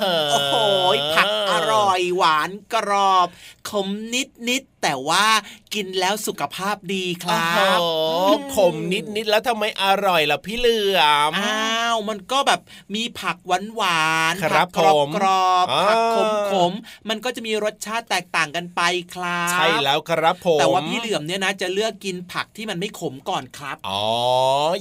หผักอร่อยหวานกรอบ ขมนิดนิดๆ แต่ว่ากินแล้วสุขภาพดีคโอ้รัโหบขมนิดนิดๆแล้วทำไมอร่อยล่ะพี่เหลือมอ้าวมันก็แบบมีผักหวานหวานๆครับผักกรอบผมกรอบๆผักขมอ่าขมๆมันก็จะมีรสชาติแตกต่างกันไปครับใช่แล้วครับผมแต่ว่าพี่เหลือมเนี่ยนะ จะเลือกกินผักที่มันไม่ขมก่อนครับอ๋อ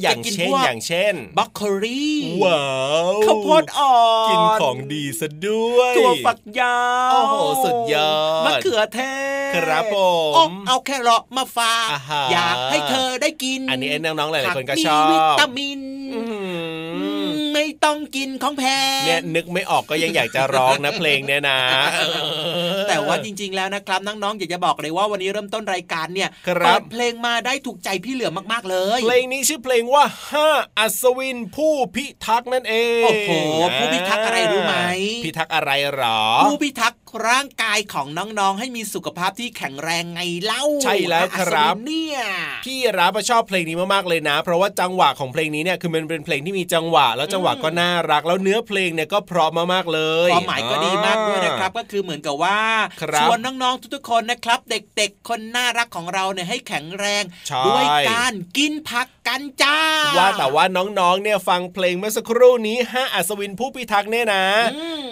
อย่างจะกินเช่นพวกอย่างเช่นบล็อกโคลีว้าวข้าวโพดอ่อนกินของดีซะด้วยถั่วฝักยาวโอ้โหสุดยอดมะเขือเทศครับผมโอ้เอาแครอทมาฝากอ่าฮะอยากให้เธอได้กิน อันนี้ไอ้น้องๆหลายๆคนก็ผัมีชอบวิตามินอื้อหืออืมไม่ต้องกินของแพงเนี่ยนึกไม่ออกก็ยังอยากจะร้องนะเพลงเนี่ยนะ แต่ว่าจริง ๆ แล้วนะครับน้องๆอยากจะบอกเลยว่าวันนี้เริ่มต้นรายการเนี่ยครับเปิดเพลงมาได้ถูกใจพี่เหลือมากๆเลย เพลงนี้ชื่อเพลงว่าห้าอัศวินผู้พิทักษ์นั่นเอง โอ้โหผู้พิทักษ์อะไรรู้ไหม พิทักษ์อะไรหรอ ผู้พิทักษ์ ร่างกายของน้องๆ ให้มีสุขภาพที่แข็งแรงไงเล่าใช่แล้วครับอัศวินเนี่ยพี่รับชอบเพลงนี้มากๆเลยนะ เพราะว่าจังหวะของเพลงนี้เนี่ยคือมันเป็นเพลงที่มีจังหวะ แล้วจังหวะก็น่ารักแล้วเนื้อเพลงเนี่ยก็เพราะมากๆเลยความหมายก็ดีมากด้วยนะครับก็คือเหมือนกับว่าครับชวนน้องๆทุกๆคนนะครับ เด็กๆ คนน่ารักของเราเนี่ยให้แข็งแรงใช่ด้วยการกินผักกันจ้า ว่าแต่ว่าน้องๆเนี่ยฟังเพลงเมื่อสักครู่นี้ห้าอัศวินผู้พิทักษ์เนี่ยนะอืม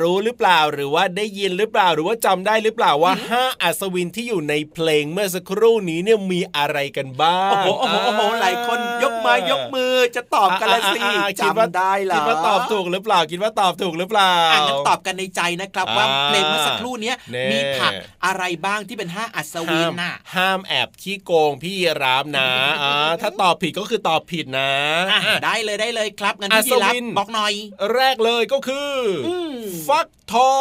รู้หรือเปล่าหรือว่าได้ยินหรือเปล่าหรือว่าจำได้หรือเปล่าว่าห้าอัศวินที่อยู่ในเพลงเมื่อสักครู่นี้เนี่ยมีอะไรกันบ้างโอ้โหโอ้โหโอ้โหหลายคนยกไม้ยกมือจะตอบกันละสิอ่าอ่าอ่าคิดว่าจำได้เหรอคิดว่าตอบถูกหรือเปล่าคิดว่าตอบถูกหรือเปล่าอ่างั้นตอบกันในใจนะครับว่าอ่าเพลงเมื่อสักครู่เนี้ยแน่มีผักอะไรบ้างที่เป็นห้าอัศวินน่ะห้ามแอบขี้โกงพี่รามนะอ่าถ้าตอบผิดก็คือตอบผิดนะอะได้เลยได้เลยครับงั้นอัพี่ศยีรับวินบอกหน่อย แรกเลยก็คืออมฟักทอ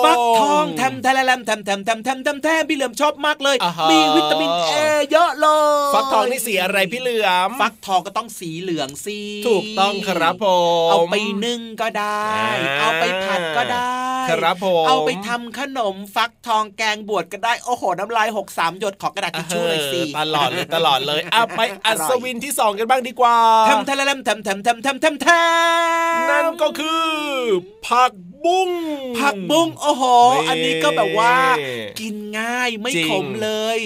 งฟักทองแทมแทมแทมแทมแทมแทมแทมแทมแทมพี่เหลือมชอบมากเลยอ่าฮะมีวิตามินเอเยอะเลยฟักทองนี่สีอะไรพี่เหลือม ฟักทองก็ต้องสีเหลืองสิถูกต้องครับผมเอาไปนึ่งก็ได้อ่าเอาไปผัดก็ได้ ครับผมเอาไปทำขนมฟักทองแกงบวชก็ได้โอ้โหน้ำลายหกสามหยดขอกระดาษทิชชู่เลยสิตลอดเลยตลอดเลยอะไปอัศวินที่สองกันบ้างดีกว่าทำทะเลมทำทำทำทำทำทำนั่นก็คือผัก บุ้งผักบุ้งโอ้โหนี่อันนี้ก็แบบว่า กินง่ายไม่จริงขมเลย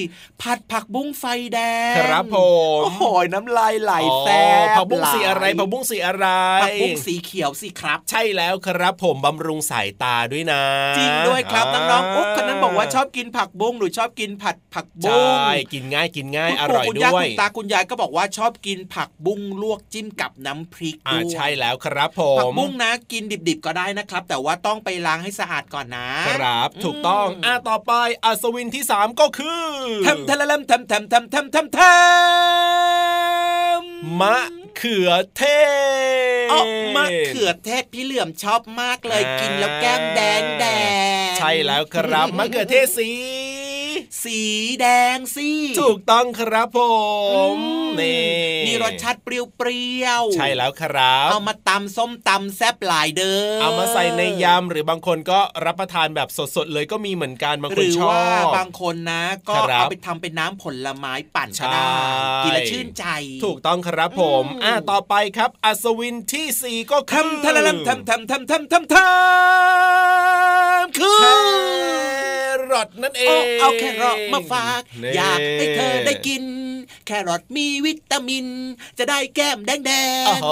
ผัดผักบุ้งไฟแดงครับผมโอ้โหน้ำลายไหลอ๋อแซ่บผักบุ้งสีอะไรหลายผักบุ้งสีอะไรผักบุ้งสีเขียวสิครับ ใช่แล้วครับผมบำรุงสายตาด้วยนะ จริงด้วยครับน้องๆอุ๊บคนนั้นบอกว่าชอบกินผักบุ้งหรือชอบกินผัดผักใชบุ้ง่กินง่ายกินง่ายคุณอปู่ร่อยคุณด้ย่าวยคุณตาคุณยายก็บอกว่าชอบกินผักบุ้งลวกจิ้มกับน้ำพริกอ่าด้วยใช่แล้วครับผผักมบุ้งนะกินดิบๆก็ได้นะครับแต่ว่าต้องไปล้างให้สะอาดก่อนนะครับถูกต้องอะต่อไปอัศวินที่สามก็คือทำทะเลมทำทำทำทำทำทำมะเขือเทศอ๋อมะเขือเทศพี่เหลื่อมชอบมากเลยอ่ากิกินแล้วแก้มแดงแดงใช่แล้วครับมะเขือเทศสี สีแดงสิถูกต้องครับผมอืมนี่มีรสชาติเปรี้ยวๆใช่แล้วครับ เอามาตำส้มตำแซบหลายเด้อเอามาใส่ในยำหรือบางคนก็รับประทานแบบสดๆเลยก็มีเหมือนกันบางหคนรือชอบว่าบางคนนะ ก็ครับเอาไปทำเป็นน้ำผลไม้ปั่นก็ได้ใช่กินแล้วชื่นใจ ถูกต้องครับผมอืมอะต่อไปครับ อัศวินที่สี่ก็คือทำทะเลมทำทำทำทำทำทำคือแครอทนั่นเอโอ้งเอาแครอทมาฝากนี่อยากให้เธอได้กิน แครอทมีวิตามิน จะได้แก้มแดงแดงโอ้โห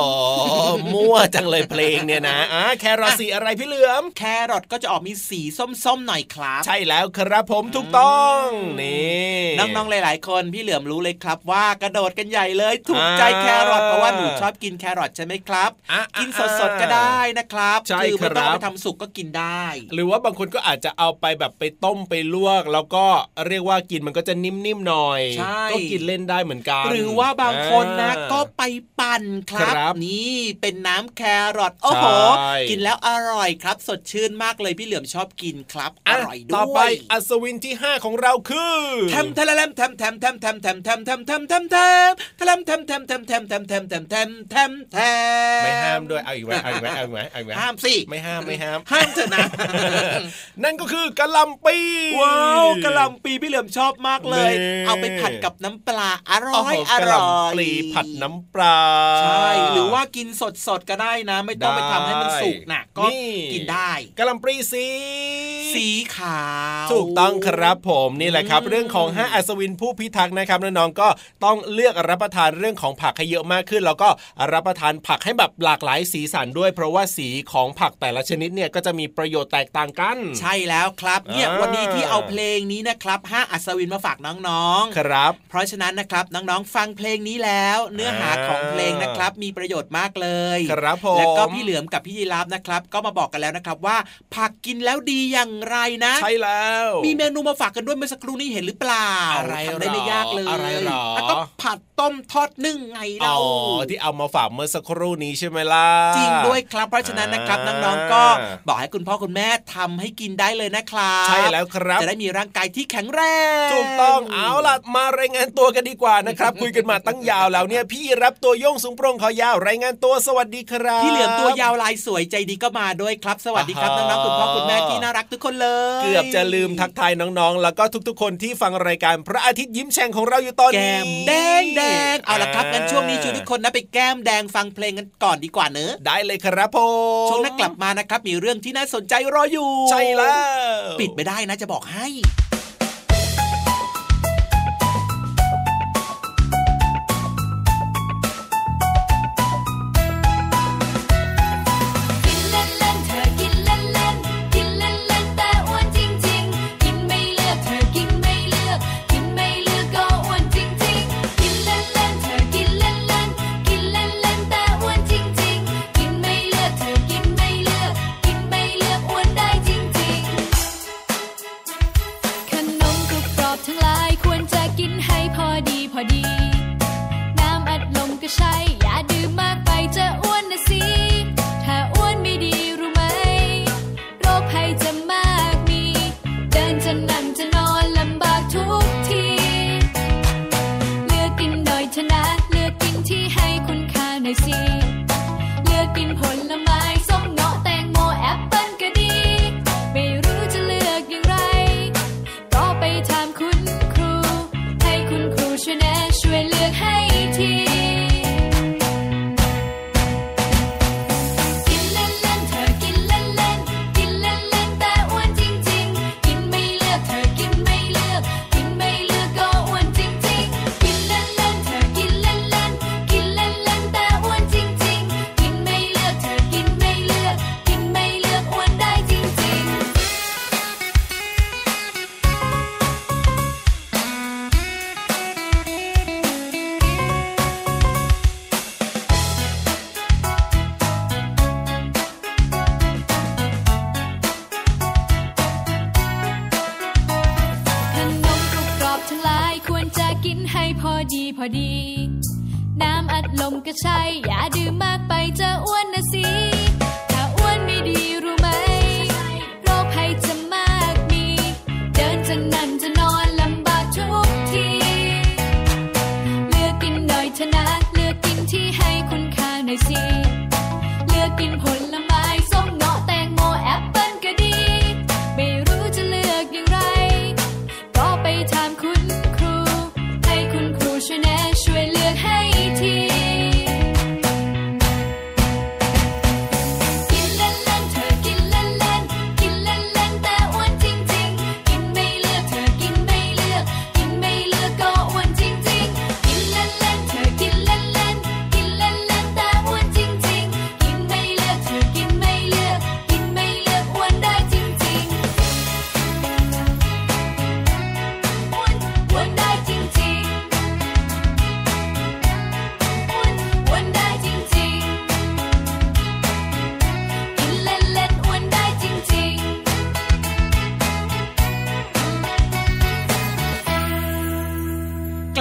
มั่วจังเลยเพลงเนี่ยนะอะแครอทสีอะไรพี่เหลือม แครอทก็จะออกมีสีส้มๆหน่อยครับ ใช่แล้วครับผมถูกต้องนี่น้องๆหลาย ๆ คนพี่เหลือมรู้เลยครับว่ากระโดดกันใหญ่เลยถูกใจอ่าแครอทเพราะว่าหนูชอบกินแครอทใช่ไหมครับอะกินสดๆก็ได้นะครับใช่คือไม่ต้องครับเอาไปทำสุกก็กินได้ หรือว่าบางคนก็อาจจะเอาไปแบบไปต้มไปลวก แล้วก็เรียกว่ากินมันก็จะนิ่มๆหน่อยใช่ก็กินเล่นได้เหมือนกัน หรือว่าบางคนนะอ่าก็ไปปั่นครับครับนี่เป็นน้ำแครอทโอ้โหใช่กินแล้วอร่อยครับ สดชื่นมากเลยพี่เหลือมชอบกินครับ อร่อยด้วยต่อไปอัศวินที่ 5 ของเราคือทำทะเลมทำทำทำทำทำทำทำทำทำทำทะเลมทำทำทำทำทำทำทำทำทำทำไม่ห้ามด้วยเอาอีกไหมเอาอีกไหมเอาอีกไหมเอาอีกไหมห้ามสิไม่ห้ามไม่ห้ามห้ามเถอะนะ นั่นก็คือกะหล่ำปีว้าวกะหล่ำปีพี่เหลือมชอบมากเลยนี่เอาไปผัดกับน้ำปลาอร่โอ้อโหยอกะหร่ล่ำอยปลีผัดน้ำปลาใช่หรือว่ากินสดๆก็ได้นะ ไม่ต้องไปทำให้มันสุกนะก็นี่กินได้กะหล่ำปลีสี สีขาวถูกต้องครับผมนี่แหละครับอืมเรื่องของห้าอัศวินผู้พิทักษ์นะครับน้องๆก็ต้องเลือกรับประทานเรื่องของผักให้เยอะมากขึ้น แล้วก็รับประทานผักให้แบบหลากหลายสีสันด้วย เพราะว่าสีของผักแต่ละชนิดเนี่ยก็จะมีประโยชน์แตกต่างกัน ใช่แล้วครับเนี่ยอ่าวันนี้ที่เอาเพลงนี้นะครับห้าอัศวินมาฝากน้องๆครับ เพราะฉะนั้นนะครับน้องๆฟังเพลงนี้แล้ว เนื้อหาของเพลงนะครับมีประโยชน์มากเลยครับผมแล้วก็พี่เหลือมกับพี่ยีราฟนะครับ ก็มาบอกกันแล้วนะครับว่าผักกินแล้วดีอย่างไรนะ ใช่แล้ว มีเมนูมาฝากกันด้วยเมื่อสักครู่นี้เห็นหรือเปล่าอะไรทำได้ไม่ยากเลยอะไรหรอแล้วก็ผัดต้มทอดนึ่งไงอ๋เราอที่เอามาฝากเมื่อสักครู่นี้ใช่ไหมล่ะจริงด้วยครับเพราะฉะนั้นนะครับอ่าน้องๆก็บอกให้คุณพ่อคุณแม่ทำให้กินได้เลยนะครับใช่แล้วครับจะได้มีร่างกายที่แข็งแรงถูกต้องเอาล่ะมารายงานตัวกันดีกว่านะครับ คุยกันมาตั้งยาวแล้วเนี่ย พี่รับตัวโยงสูงโปร่งคอยาวรายงานตัวสวัสดีครับพี่เหลือมตัวยาวลายสวยใจดีก็มาด้วยครับ สวัสดีครับอ่าน้องๆคุณพ่อคุณแม่ที่น่ารักทุกคนเลย เกือบจะลืมทักทายน้องๆ แล้วก็ทุกๆ คนที่ฟังรายการพระอาทิตย์ยิ้มแฉ่งของเราอยู่ตอนแก้นี้มแดงแดงเอาละครับงั้นช่วงนี้ชวนทุกคนนะไปแก้มแดงฟังเพลงกันก่อนดีกว่าเนอะได้เลยครับผมช่วงหน้ากลับมานะครับมีเรื่องที่น่าสนใจรออยู่ ใช่แล้วปิดไม่ได้นะจะบอกให้ กกินผล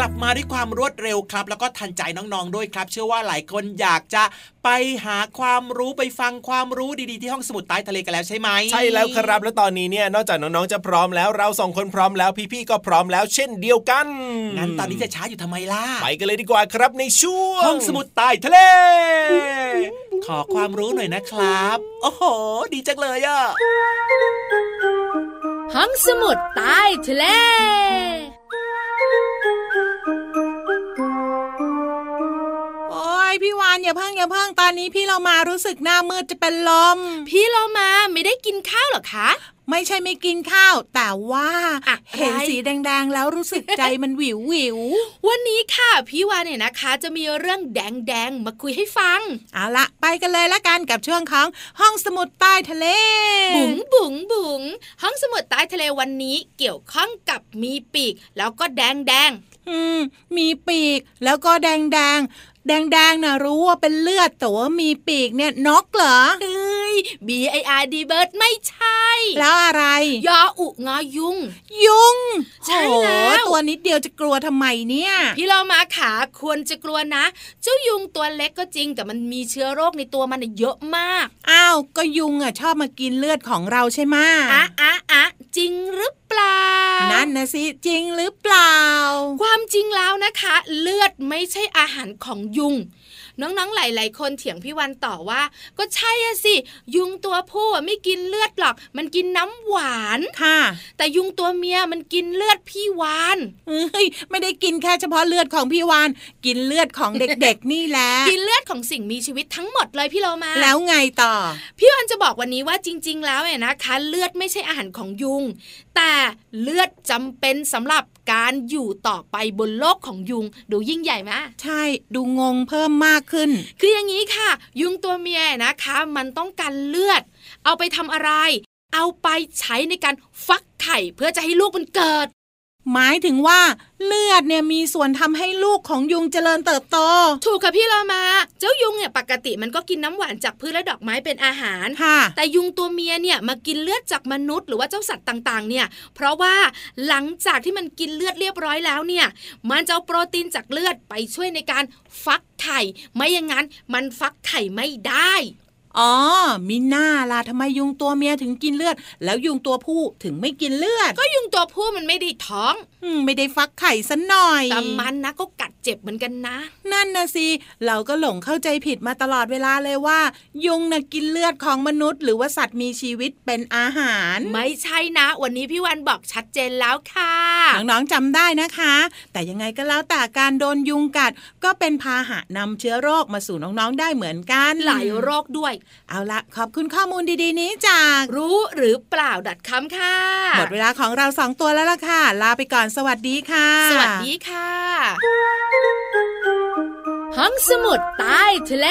ลับมาด้วยความรวดเร็วครับ แล้วก็ทันใจน้องๆด้วยครับ เชื่อว่าหลายคนอยากจะไปหาความรู้ไปฟังความรู้ดีๆที่ห้องสมุดใต้ทะเลกันแล้วใช่ไหมใช่แล้วครับ แล้วตอนนี้เนี่ยนอกจากน้องๆจะพร้อมแล้วเราสองคนพร้อมแล้วพี่ๆก็พร้อมแล้วเช่นเดียวกันงั้นตอนนี้จะช้าอยู่ทำไมล่ะไปกันเลยดีกว่าครับในช่วงห้องสมุดใต้ทะเล ขอความรู้หน่อยนะครับ โอ้โห ดีจังเลยอะห้องสมุดใต้ทะเล พี่วานอย่าเพิ่งอย่าเพิ่งตอนนี้พี่เรามารู้สึกหน้ามืดจะเป็นลม พี่เรามาไม่ได้กินข้าวหรอคะ ไม่ใช่ไม่กินข้าว แต่ว่าอะไรเห็นสีแดงๆ แล้วรู้สึกใจมันวิววิววันนี้ค่ะพี่วานเนี่ยนะคะ จะมีเรื่องแดงๆ มาคุยให้ฟังๆเอาละไปกันเลยละกันกับช่วงของห้องสมุดใต้ทะเล บุ๋งบุ๋งบุ๋งห้องสมุดใต้ทะเลวันนี้เกี่ยวข้องกับมีปีก แล้วก็แดงแดงอืมมีปีกแล้วก็แดงแดงๆแดงแดงๆนะรู้ว่าเป็นเลือดแต่ว่ามีปีกเนี่ยนกเหรอเอ้ย B I R D bird ไม่ใช่ แล้วอะไรยออุงอยุง ยุงใช่แล้วโอ้ตัวนิดเดียวจะกลัวทำไมเนี่ย พี่เรามาขาควรจะกลัวนะ เจ้ายุงตัวเล็กก็จริง แต่มันมีเชื้อโรคในตัวมันน่ะเยอะมาก อ้าว ก็ยุงอะชอบมากินเลือดของเราใช่ไหมอะอะอะจริงหรือเปล่า นั่นนะสิจริงหรือเปล่า ความจริงแล้วนะคะ เลือดไม่ใช่อาหารของยุง น้องๆหลายๆคนเถียงพี่วันต่อว่า ก็ใช่อะสิ ยุงตัวผู้อะไม่กินเลือดหรอก มันกินน้ำหวานค่ะ แต่ยุงตัวเมียมันกินเลือดพี่วานเฮ้ยไม่ได้กินแค่เฉพาะเลือดของพี่วานกินเลือดของเด็กๆ นี่แหละกินเลือดของสิ่งมีชีวิตทั้งหมดเลยพี่เรามา แล้วไงต่อ พี่วันจะบอกวันนี้ว่าจริง ๆ แล้วเนี่ยนะคะ เลือดไม่ใช่อาหารของยุง แต่เลือดจำเป็นสำหรับการอยู่ต่อไปบนโลกของยุง ดูยิ่งใหญ่ไหมใช่ดูงงเพิ่มมากขึ้น คืออย่างนี้ค่ะ ยุงตัวเมียนะคะ มันต้องการเลือด เอาไปทำอะไร เอาไปใช้ในการฟักไข่เพื่อจะให้ลูกมันเกิด หมายถึงว่าเลือดเนี่ยมีส่วนทำให้ลูกของยุงเจริญเติบโต ถูกค่ะพี่เรามา เจ้ายุงเนี่ยปกติมันก็กินน้ำหวานจากพืชและดอกไม้เป็นอาหารค่ะ แต่ยุงตัวเมียเนี่ยมากินเลือดจากมนุษย์หรือว่าเจ้าสัตว์ต่างๆ เนี่ย เพราะว่าหลังจากที่มันกินเลือดเรียบร้อยแล้วเนี่ย มันจะเอาโปรตีนจากเลือดไปช่วยในการฟักไข่ ไม่อย่างนั้นมันฟักไข่ไม่ได้ อ๋อมีหน้าล่ะทำไมยุงตัวเมียถึงกินเลือด แล้วยุงตัวผู้ถึงไม่กินเลือด ก็ยุงตัวผู้มันไม่ได้ท้องอืมไม่ได้ฟักไข่ซะหน่อยแต่มันนะก็กัดเจ็บเหมือนกันนะ นั่นนะสิเราก็หลงเข้าใจผิดมาตลอดเวลาเลยว่า ยุงน่ะกินเลือดของมนุษย์ หรือว่าสัตว์มีชีวิตเป็นอาหาร ไม่ใช่นะ วันนี้พี่วันบอกชัดเจนแล้วค่ะน้องๆจำได้นะคะ แต่ยังไงก็แล้วแต่การโดนยุงกัด ก็เป็นพาหะนำเชื้อโรคมาสู่น้องๆได้เหมือนกัน หลายโรคด้วยเอาละขอบคุณข้อมูลดีๆ นี้จากรู้หรือเปล่าดัดคำค่ะ หมดเวลาของเราสองตัวแล้วล่ะค่ะ ลาไปก่อนสวัสดีค่ะ สวัสดีค่ะห้องสมุดใต้ทะเล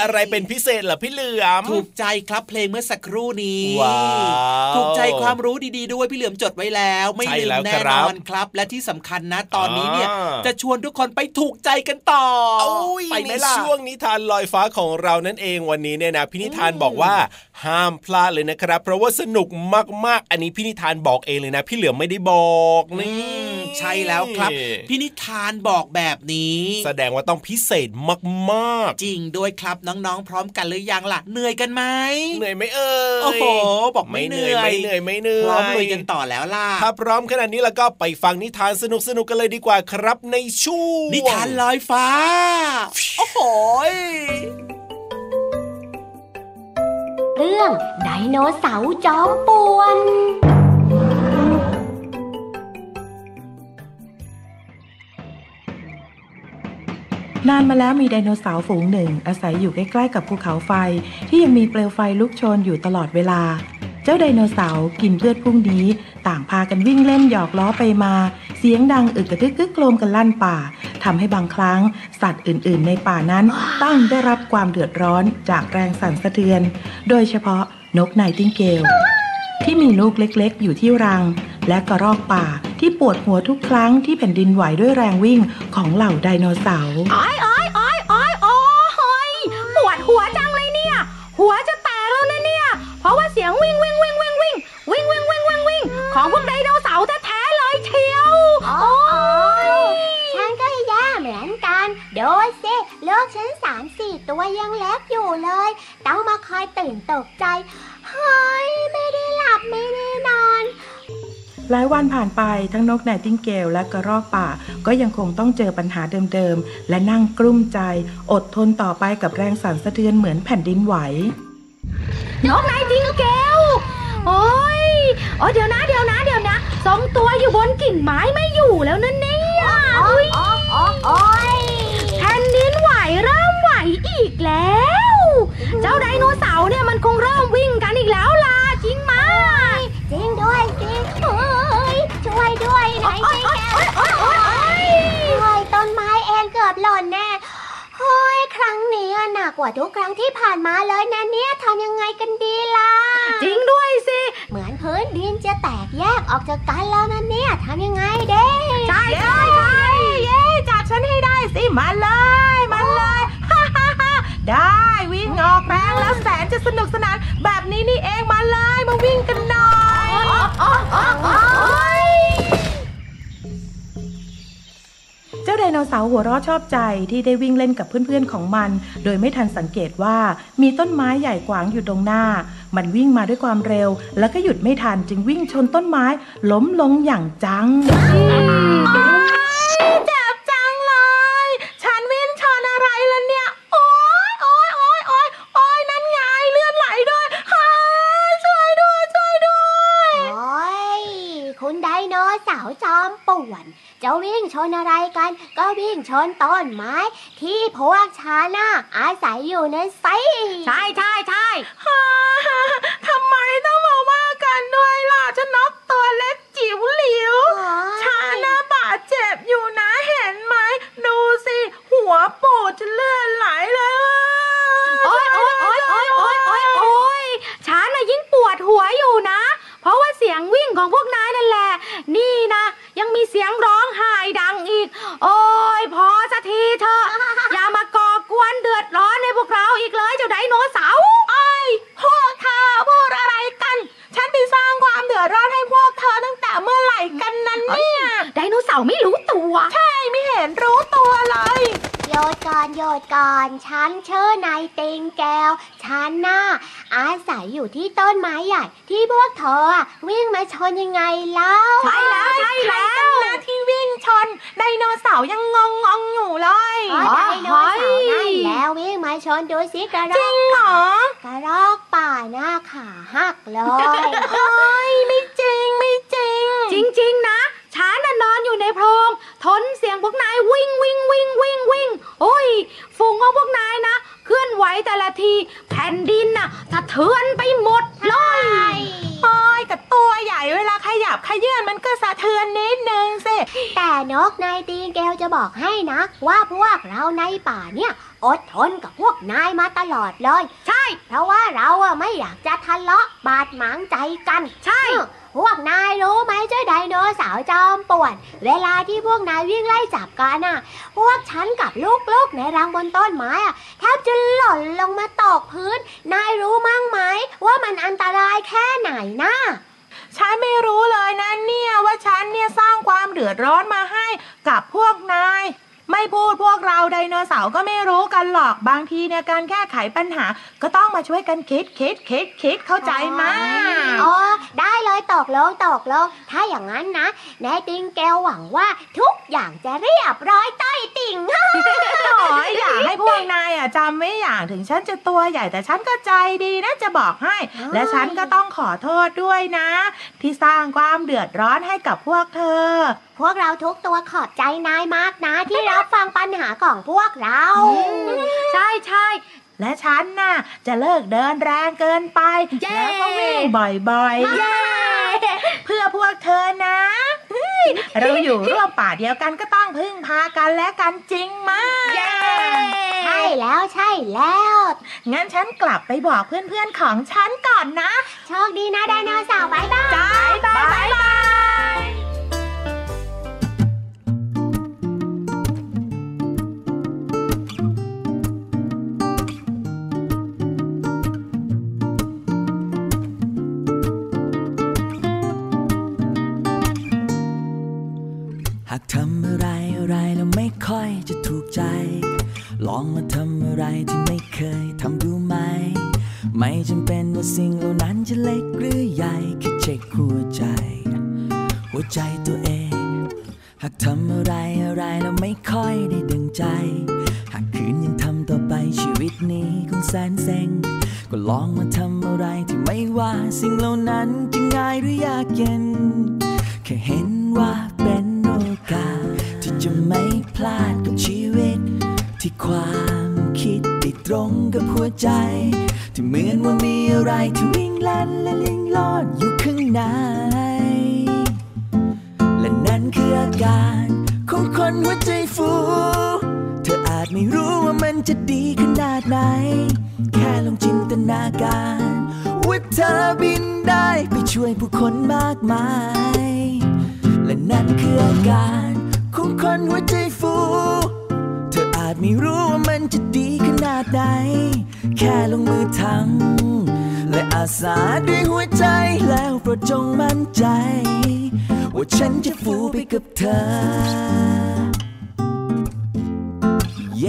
อะไรเป็นพิเศษเหรอพี่เหลือมถูกใจครับเพลงเมื่อสักครู่นี้ว้าวถูกใจความรู้ดีๆด้วยพี่เหลือมจดไว้แล้ว ไม่ใช่ลืมแล้วแน่คนรับอนครับ และที่สำคัญนะตอนนี้เนี่ยอ่าจะชวนทุกคนไปถูกใจกันต่อโอ้ยไปไหมในล่ะช่วงนิทานลอยฟ้าของเรานั่นเองวันนี้เนี่ยนะพี่นิทานบอกว่าห้ามพลาดเลยนะครับ เพราะว่าสนุกมากๆ อันนี้พี่นิทานบอกเองเลยนะ พี่เหลือมไม่ได้บอกนี่อืมใช่แล้วครับพี่นิทานบอกแบบนี้ แสดงว่าต้องพิเศษมากจริงด้วยครับน้องๆ พร้อมกันหรือยังล่ะเหนื่อยกันไหมๆเหนื่อยไหมเอ่ยโอ้โหบอกไม่ไม่เหเหนื่นื่ออยยไม่เหนื่อยไม่เหนื่อยพร้อมลุยกันต่อแล้วล่ะถ้าพร้อมขนาดนี้แล้วก็ไปฟังนิทานสนุกๆกันเลยดีกว่าครับในช่วงนิทานลอยฟ้าโอ้โหยเรื่องไดโนเสาร์จอมป่วน นานมาแล้วมีไดโนเสาร์ฝูงหนึ่ง อาศัยอยู่ใกล้ๆกับภูเขาไฟ ที่ยังมีเปลวไฟลุกโชนอยู่ตลอดเวลา เจ้าไดโนเสาร์กินเลือดฝูงนี้ ต่างพากันวิ่งเล่นหยอกล้อไปมา เสียงดังอึกกระทึกกึกโครมกันลั่นป่าทำให้บางครั้ง สัตว์อื่นๆ ในป่านั้นต้องได้รับความเดือดร้อนจากแรงสั่นสะเทือน โดยเฉพาะนกไนติงเกลที่มีลูกเล็กๆ อยู่ที่รัง และกระรอกป่า ที่ปวดหัวทุกครั้งที่แผ่นดินไหวด้วยแรงวิ่งของเหล่าไดโนเสาร์อ้อยอ้อยอ้อยอ้อยโอ้ยปวดหัวจังเลยเนี่ย หัวจะแตกแล้วนะเนี่ย เพราะว่าเสียงวิ่งวิ่งวิ่งวิ่งวิ่งวิ่งวิ่งวิ่งวิ่งวิ่งของพวกไดโนเสาร์แท้ๆเลยเชียวโอ้ยฉันก็แย่เหมือนกันโดยสิลูกฉันสามสี่ตัวยังเล็กอยู่เลย ต้องมาคอยตื่นตกใจเฮ้ย หลายวันผ่านไปทั้งนกไนติงเกลและกระรอกป่า ก็ยังคงต้องเจอปัญหาเดิมๆ และนั่งกลุ้มใจ อดทนต่อไปกับแรงสั่นสะเทือนเหมือนแผ่นดินไหว นกไนติงเกลโอ้ยโอ้ยเดี๋ยวนะเดี๋ยวนะเดี๋ยวนะสองตัวอยู่บนกิ่งไม้ไม่อยู่แล้วนั่นเนี่ยเฮ้ยโอ้โอ้โอ้ยแผ่นดินไหวเริ่มไหวอีกแล้ว เจ้าไดโนเสาร์เนี่ยมันคงเริ่มวิ่งกันอีกแล้วล่ะจริงไหม จริงด้วยจริงเฮ้ย ช่ วยด้ยไหนสิแกโอ้ยโอ้ยต้นไม้เองเกือบหล่นแน่เฮ้ยครั้งนี้หนักกว่าทุกครั้งที่ผ่านมาเลยนะเนี่ยทำยังไงกันดีล่ะ จริงด้วยสิ เหมือนพื้นจะแตกแยกออกจากกันแล้วนะเนี่ยทำยังไงเด้ใช่ใช่ใช่เย้จับฉันให้ได้สิมาเลยมาเลยฮ่าฮ่าได้วิ่งออกแรงแล้วแสนจะสนุกสนานแบบนี้นี่เองมาเลย ดโนเสาร์หัวเราะชอบใจที่ได้วิ่งเล่นกับเพื่อนๆของมัน โดยไม่ทันสังเกตว่ามีต้นไม้ใหญ่ขวางอยู่ตรงหน้า มันวิ่งมาด้วยความเร็ว แล้วก็หยุดไม่ทันจึงวิ่งชนต้นไม้ล้มลงอย่างจังเจ็บจังเลย ฉันวิ่งชนอะไรล่ะเนี่ย โอ๊ยโอ๊ยโอ๊ยโอ๊ยโอ๊ยนั่นไงเลือดไหลด้วยฮ่าช่วยด้วยช่วยด้วย โอ้ยคุณไดโนเสาร์จอมป่วน จะ วิ่งชนอะไรกัน ก็วิ่งชนต้นไม้ ที่พวกฉันน่ะอาศัยอยู่นะสิใช่ใช่ใช่ ฮ่าทำไมต้องมาว่ากันด้วยล่ะฉันนกตัวเล็กจิ๋วหลิว ฉันน่ะบาดเจ็บอยู่นะเห็นไหม ดูสิ หัวปูดจะเลือดไหลเลยอะ โอ๊ยโอ๊ยโอ๊ยโอ๊ยโอ๊ยโอ๊ยโอ๊ยฉันน่ะยิ่งปวดหัวอยู่นะ เพราะว่าเสียงวิ่งของพวกนายนั่นแหละ นี่นะ ยังมีเสียงร้องไห้ดังอีก โอ้ยพอสักทีเถอะ อย่ามาก่อกวนเดือดร้อนในพวกเราอีกเลยเจ้าไดโนเสาร์ ไอ้ยพวกเธอพูดอะไรกัน ฉันไปสร้างความเดือดร้อนให้พวกเธอตั้งแต่เมื่อไหร่กันนั้นเนี่ย ไดโนเสาร์ไม่รู้ตัว ใช่ไม่เห็นรู้ตัวเลย โยดก่อนโยดก่อน ฉันชื่อนายติงแก้ว ฉันน่ะอาศัยอยู่ที่ต้นไม้ใหญ่ ที่พวกเธออะวิ่งมาชนยังไงเล่า ใช่แล้วใช่แล้ว ใครกันนะที่วิ่งชน ไดโนเสายังงงงๆอยู่เลยอ๋อไดโนเสาร์นั่นแล้ววิ่งมาชนดูสิกระรอกจริงเหรอกระรอกป่าหน้าขาหักเลยเฮ้ยไม่จริงไม่จริง จริง ๆ นะฉันน่ะนอนอยู่ในโพรงทนเสียงพวกนายวิ่งวิ่งวิ่งวิ่งวิ่งโอ้ยฝูงของพวกนายนะ เคลื่อนไหวแต่ละที แผ่นดินน่ะสะเทือนไปหมดเลย กับตัวใหญ่เวลาขยับขยื่นมันก็สะเทือนนิดนึงสิแต่นกนายตีนแก้วจะบอกให้นะ ว่าพวกเราในป่าเนี่ย อดทนกับพวกนายมาตลอดเลย ใช่ เพราะว่าเราอะไม่อยากจะทะเลาะบาดหมางใจกัน ใช่อืมพวกนายรู้ไหมเจ้าไดโนเสาร์จอมป่วน เวลาที่พวกนายวิ่งไล่จับกันน่ะ พวกฉันกับลูกๆในรังบนต้นไม้อะแทบจะหล่นลงมาตกพื้น นายรู้มั้งไหม ว่า มันอันตรายแค่ไหนนะฉันไม่รู้เลยนะเนี่ยว่าฉันเนี่ยสร้างความเดือดร้อนมาให้กับพวกนาย ไม่พูดพวกเราไดโนเสาร์ก็ไม่รู้กันหรอกบางทีเนี่ยการแก้ไขปัญหา ก็ต้องมาช่วยกันคิดคิดคิดคิดเข้าใจไหมอ๋อได้เลยตกลงตกลงถ้าอย่างนั้นนะ แนติงแกวหวังว่าทุกอย่างจะเรียบร้อยต้อยติ่งขออยากให้พวกนายอะจำไว้อย่างถึงฉันจะตัวใหญ่แต่ฉันก็ใจดีนะจะบอกให้อ้ายและฉันก็ต้องขอโทษด้วยนะ ที่สร้างความเดือดร้อนให้กับพวกเธอ พวกเราทุกตัวขอบใจนายมากนะที่รับฟังปัญหาของพวกเรา ใช่ใช่และฉันน่ะ จะเลิกเดินแรงเกินไปเย้แล้วก็วิ่งบ่อยๆเย้เพื่อพวกเธอนะเฮ้ยเราอยู่ร่วมป่าเดียวกันก็ต้องพึ่งพากันและกันจริงไหมเย้ใช่แล้วใช่แล้ว งั้นฉันกลับไปบอกเพื่อนๆของฉันก่อนนะ โชคดีนะไดโนเสาร์บายบายจ้าบายบาย องมาทำอะไรที่ไม่เคยทำดูไหม ไม่จำเป็นว่าสิ่งเหล่านั้นจะเล็กหรือใหญ่แค่เช็คหัวใจ หัวใจตัวเอง หากทำอะไรอะไรแล้วไม่ค่อยได้ดังใจ หากคืนยังทำต่อไปชีวิตนี้คงแสนเซ็ง ก็ลองมาทำอะไรที่ไม่ว่าสิ่งเหล่านั้นจะง่ายหรือยากเย็น แค่เห็นว่าเป็นโอกาสที่จะไม่พลาดกับชีวิต ที่ความคิดติดตรงกับหัวใจ ที่เหมือนว่ามีอะไรที่วิ่งล่นและลิงลอดอยู่ข้างใน และนั่นคืออาการของคนหัวใจฟู เธออาจไม่รู้ว่ามันจะดีขนาดไหน แค่ลองจินตนาการว่าเธอบินได้ไปช่วยผู้คนมากมาย และนั่นคืออาการของคนหัวใจฟู ไม่รู้ว่ามันจะดีขนาดไหนแค่ลงมือทำและอาสาด้วยหัวใจแล้วโปรดจงมั่นใจ ว่าฉันจะฟูไปกับเธอเ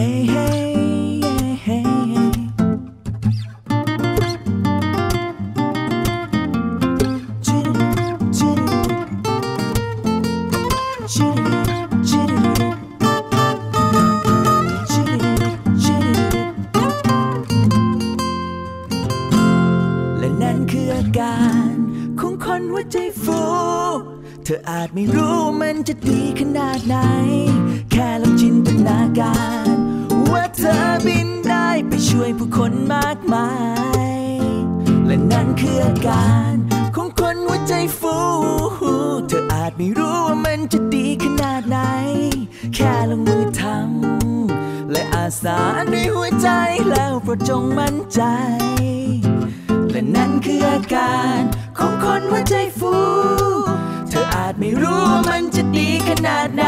สาด้วยหัวใจแล้วโปรดจงมั่นใจ และนั่นคืออาการของคนหัวใจฟู เธออาจไม่รู้ว่ามันจะดีขนาดไหน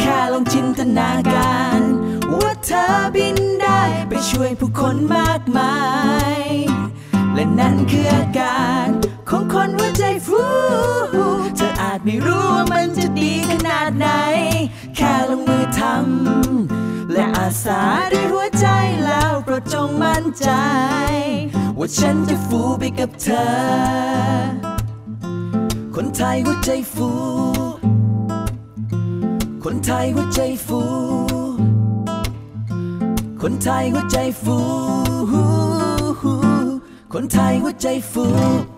แค่ลองจินตนาการ ว่าเธอบินได้ไปช่วยผู้คนมากมาย และนั่นคืออาการของคนหัวใจฟูเธออาจไม่รู้ว่ามันจะดีขนาดไหน แค่ลงมือทำ และอาสาด้วยหัวใจแล้วโปรดจงมั่นใจ ว่าฉันจะฟูไปกับเธอ คนไทยหัวใจฟู คนไทยหัวใจฟู คนไทยหัวใจฟูคนไทยหัวใจฟู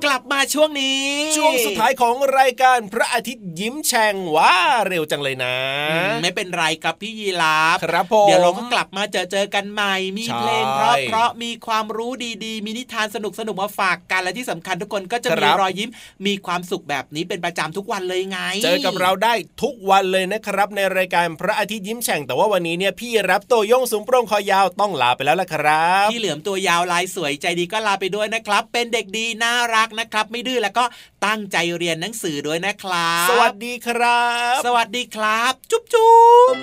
กลับ ช่วงนี้ ช่วงสุดท้ายของรายการพระอาทิตย์ยิ้มแฉ่งว้าเร็วจังเลยนะอืมไม่เป็นไรครับพี่ยีราฟครับผมเดี๋ยวเราก็กลับมาเจอเจอกันใหม่ มีใช่เพลงเพราะเพราะมีความรู้ดีๆ มีนิทานสนุกสนุกๆมาฝากกันและที่สำคัญทุกคนก็จะคมีรับรอยยิ้ม มีความสุขแบบนี้เป็นประจำทุกวันเลยไง เจอกับเราได้ทุกวันเลยนะครับ ในรายการพระอาทิตย์ยิ้มแฉ่งแต่ว่าวันนี้เนี่ยพี่รับตัวโยงสูงโปร่งคอยาวต้องลาไปแล้วล่ะครับพี่เหลือมตัวยาวลายสวยใจดีก็ลาไปด้วยนะครับ เป็นเด็กดีน่ารักนะครับไม่ดื้อแล้วก็ตั้งใจเรียนหนังสือด้วยนะครับ สวัสดีครับ สวัสดีครับ จุ๊บจุ๊บ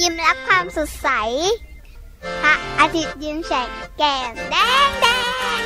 ยิ้มรับความสดใสพระอาทิตย์ยิ้มแฉกแก้มแดงแดง